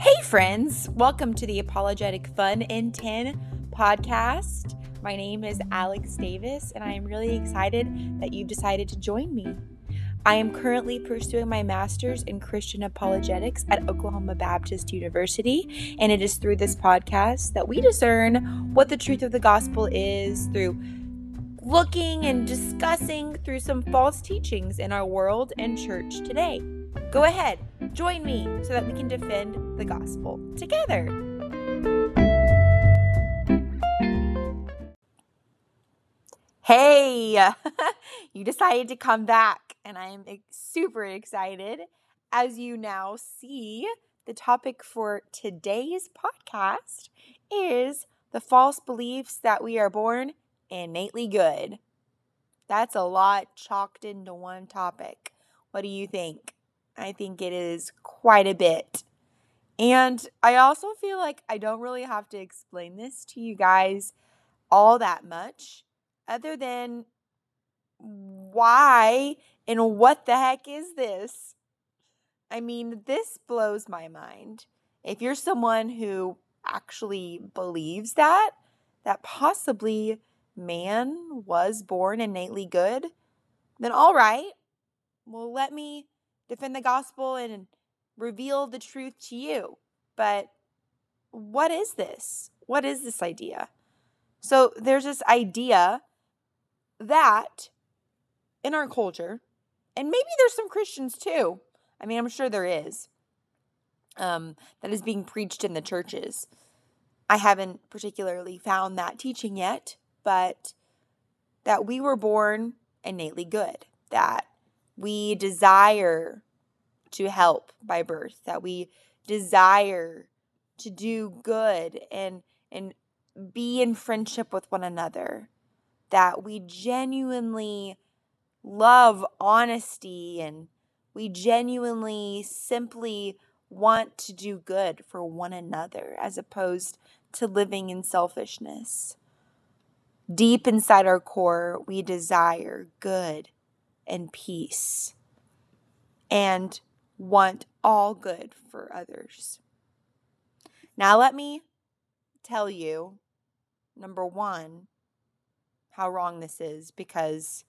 Hey, friends, welcome to the Apologetic Fun in 10 podcast. My name is Alex Davis, and I am really excited that you've decided to join me. I am currently pursuing my master's in Christian apologetics at Oklahoma Baptist University, and it is through this podcast that we discern what the truth of the gospel is through looking and discussing through some false teachings in our world and church today. Go ahead, join me so that we can defend the gospel together. Hey, you decided to come back, and I'm super excited. As you now see, the topic for today's podcast is the false beliefs that we are born innately good. That's a lot chalked into one topic. What do you think? I think it is quite a bit. And I also feel like I don't really have to explain this to you guys all that much, other than why and what the heck is this? I mean, this blows my mind. If you're someone who actually believes that, that possibly man was born innately good, then all right. Well, let me defend the gospel and reveal the truth to you. But what is this? What is this idea? So there's this idea that in our culture, and maybe there's some Christians too. I mean, I'm sure there is. Um, that is being preached in the churches. I haven't particularly found that teaching yet, but that we were born innately good, that we desire to help by birth, that we desire to do good and and be in friendship with one another, that we genuinely love honesty and we genuinely simply want to do good for one another as opposed to living in selfishness. Deep inside our core, we desire good and peace and want all good for others. Now, let me tell you number one, how wrong this is because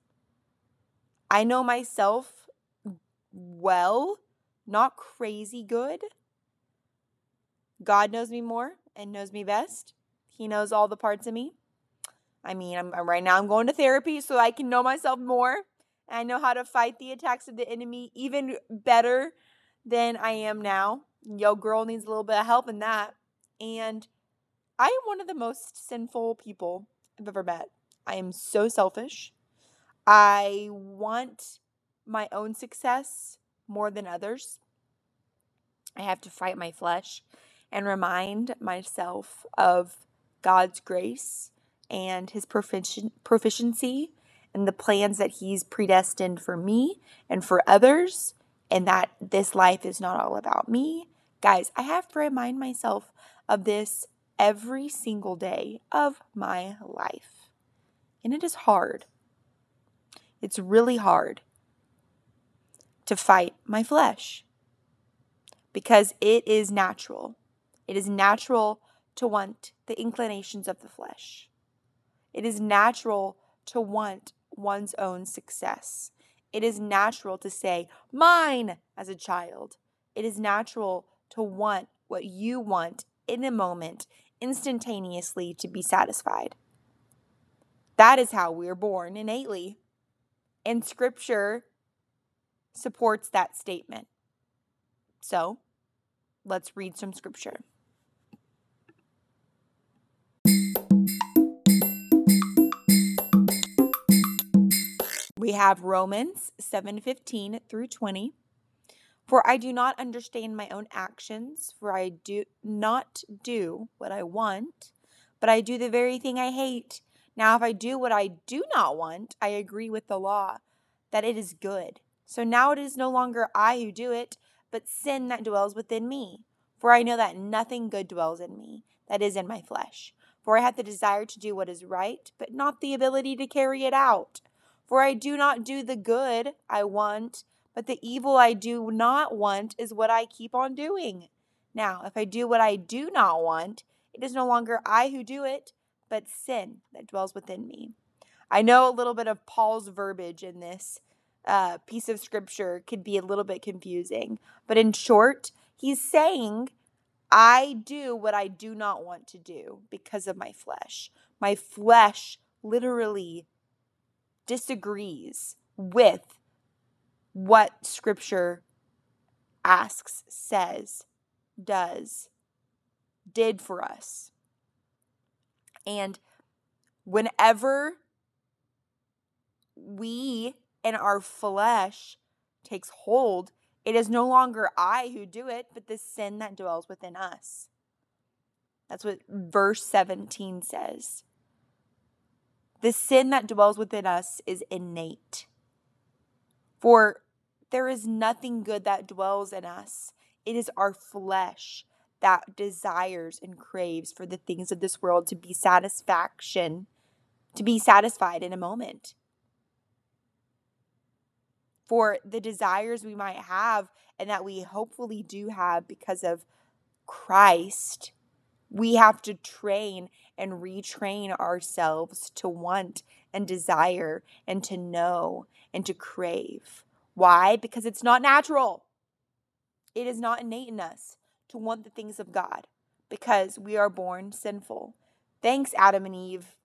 I know myself well, not crazy good. God knows me more and knows me best. He knows all the parts of me. I mean, I'm, right now I'm going to therapy so I can know myself more. I know how to fight the attacks of the enemy even better than I am now. Yo, girl needs a little bit of help in that. And I am one of the most sinful people I've ever met. I am so selfish. I want my own success more than others. I have to fight my flesh and remind myself of God's grace and his profici- proficiency and the plans that he's predestined for me and for others, and that this life is not all about me. Guys, I have to remind myself of this every single day of my life. And it is hard. It's really hard to fight my flesh because it is natural. It is natural to want the inclinations of the flesh. It is natural to want one's own success. It is natural to say, mine, as a child. It is natural to want what you want in a moment, instantaneously to be satisfied. That is how we're born innately. And scripture supports that statement. So, let's read some scripture. We have Romans 7:15 through 20. For I do not understand my own actions, for I do not do what I want, but I do the very thing I hate. Now if I do what I do not want, I agree with the law that it is good. So now it is no longer I who do it, but sin that dwells within me. For I know that nothing good dwells in me, that is in my flesh. For I have the desire to do what is right, but not the ability to carry it out. For I do not do the good I want, but the evil I do not want is what I keep on doing. Now, if I do what I do not want, it is no longer I who do it, but sin that dwells within me. I know a little bit of Paul's verbiage in this uh, piece of scripture could be a little bit confusing, but in short, he's saying, I do what I do not want to do because of my flesh. My flesh literally disagrees with what scripture asks, says, does, did for us. And whenever we and our flesh takes hold, it is no longer I who do it, but the sin that dwells within us. That's what verse 17 says. The sin that dwells within us is innate. For there is nothing good that dwells in us. It is our flesh that desires and craves for the things of this world to be satisfaction, to be satisfied in a moment. For the desires we might have and that we hopefully do have because of Christ, we have to train and retrain ourselves to want and desire and to know and to crave. Why? Because it's not natural. It is not innate in us to want the things of God because we are born sinful. Thanks, Adam and Eve.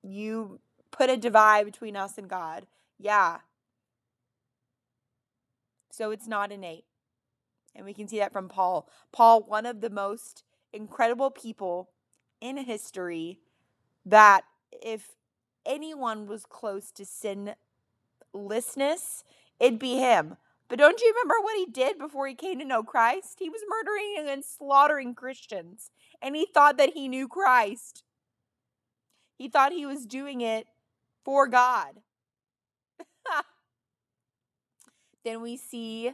You put a divide between us and God. Yeah. So it's not innate. And we can see that from Paul. Paul, one of the most incredible people in history, that if anyone was close to sinlessness, it'd be him. But don't you remember what he did before he came to know Christ? He was murdering and slaughtering Christians, and he thought that he knew Christ. He thought he was doing it for God. then we see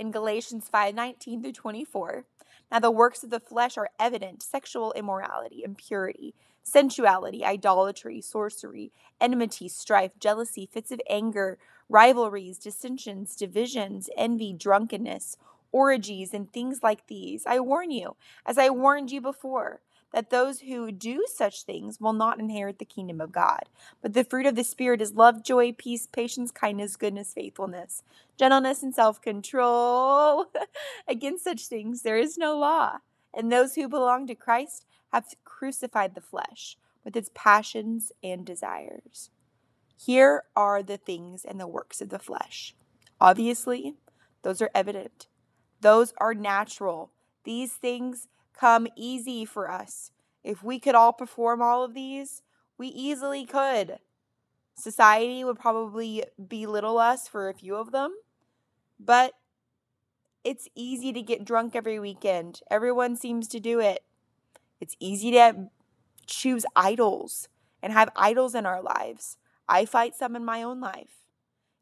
in Galatians 5 19 through 24. Now, the works of the flesh are evident sexual immorality, impurity, sensuality, idolatry, sorcery, enmity, strife, jealousy, fits of anger rivalries, dissensions, divisions, envy, drunkenness, orgies, and things like these. I warn you, as I warned you before, that those who do such things will not inherit the kingdom of God. But the fruit of the Spirit is love, joy, peace, patience, kindness, goodness, faithfulness, gentleness, and self control. Against such things there is no law. And those who belong to Christ have crucified the flesh with its passions and desires. Here are the things and the works of the flesh. Obviously, those are evident, those are natural. These things come easy for us. If we could all perform all of these, we easily could. Society would probably belittle us for a few of them, but it's easy to get drunk every weekend. Everyone seems to do it. It's easy to choose idols and have idols in our lives. I fight some in my own life.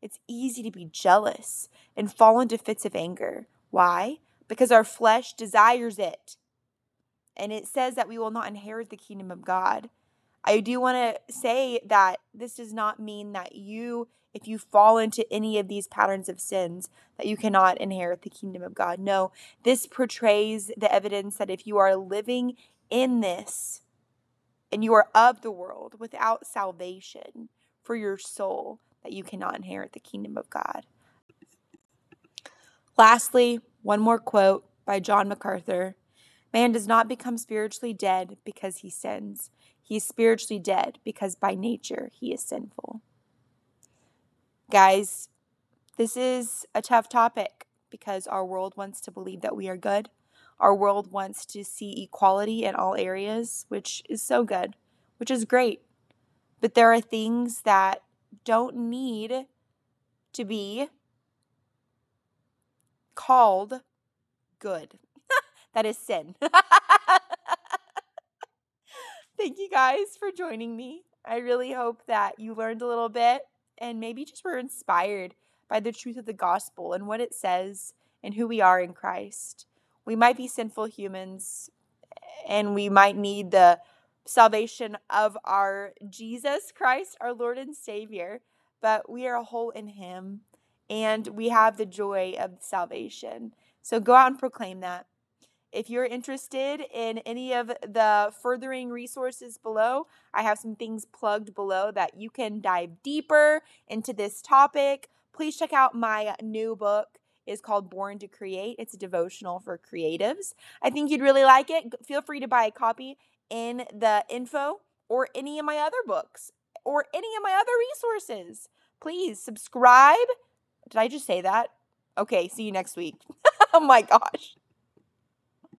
It's easy to be jealous and fall into fits of anger. Why? Because our flesh desires it. And it says that we will not inherit the kingdom of God. I do want to say that this does not mean that you, if you fall into any of these patterns of sins, that you cannot inherit the kingdom of God. No, this portrays the evidence that if you are living in this and you are of the world without salvation, for your soul that you cannot inherit the kingdom of God. Lastly, one more quote by John MacArthur Man does not become spiritually dead because he sins. He is spiritually dead because by nature he is sinful. Guys, this is a tough topic because our world wants to believe that we are good. Our world wants to see equality in all areas, which is so good, which is great. But there are things that don't need to be called good. That is sin. Thank you guys for joining me. I really hope that you learned a little bit and maybe just were inspired by the truth of the gospel and what it says and who we are in Christ. We might be sinful humans and we might need the salvation of our Jesus Christ, our Lord and Savior, but we are whole in Him and we have the joy of salvation. So go out and proclaim that. If you're interested in any of the furthering resources below, I have some things plugged below that you can dive deeper into this topic. Please check out my new book. It's called Born to Create. It's a devotional for creatives. I think you'd really like it. Feel free to buy a copy in the info or any of my other books or any of my other resources. Please subscribe. Did I just say that? Okay, see you next week. oh my gosh.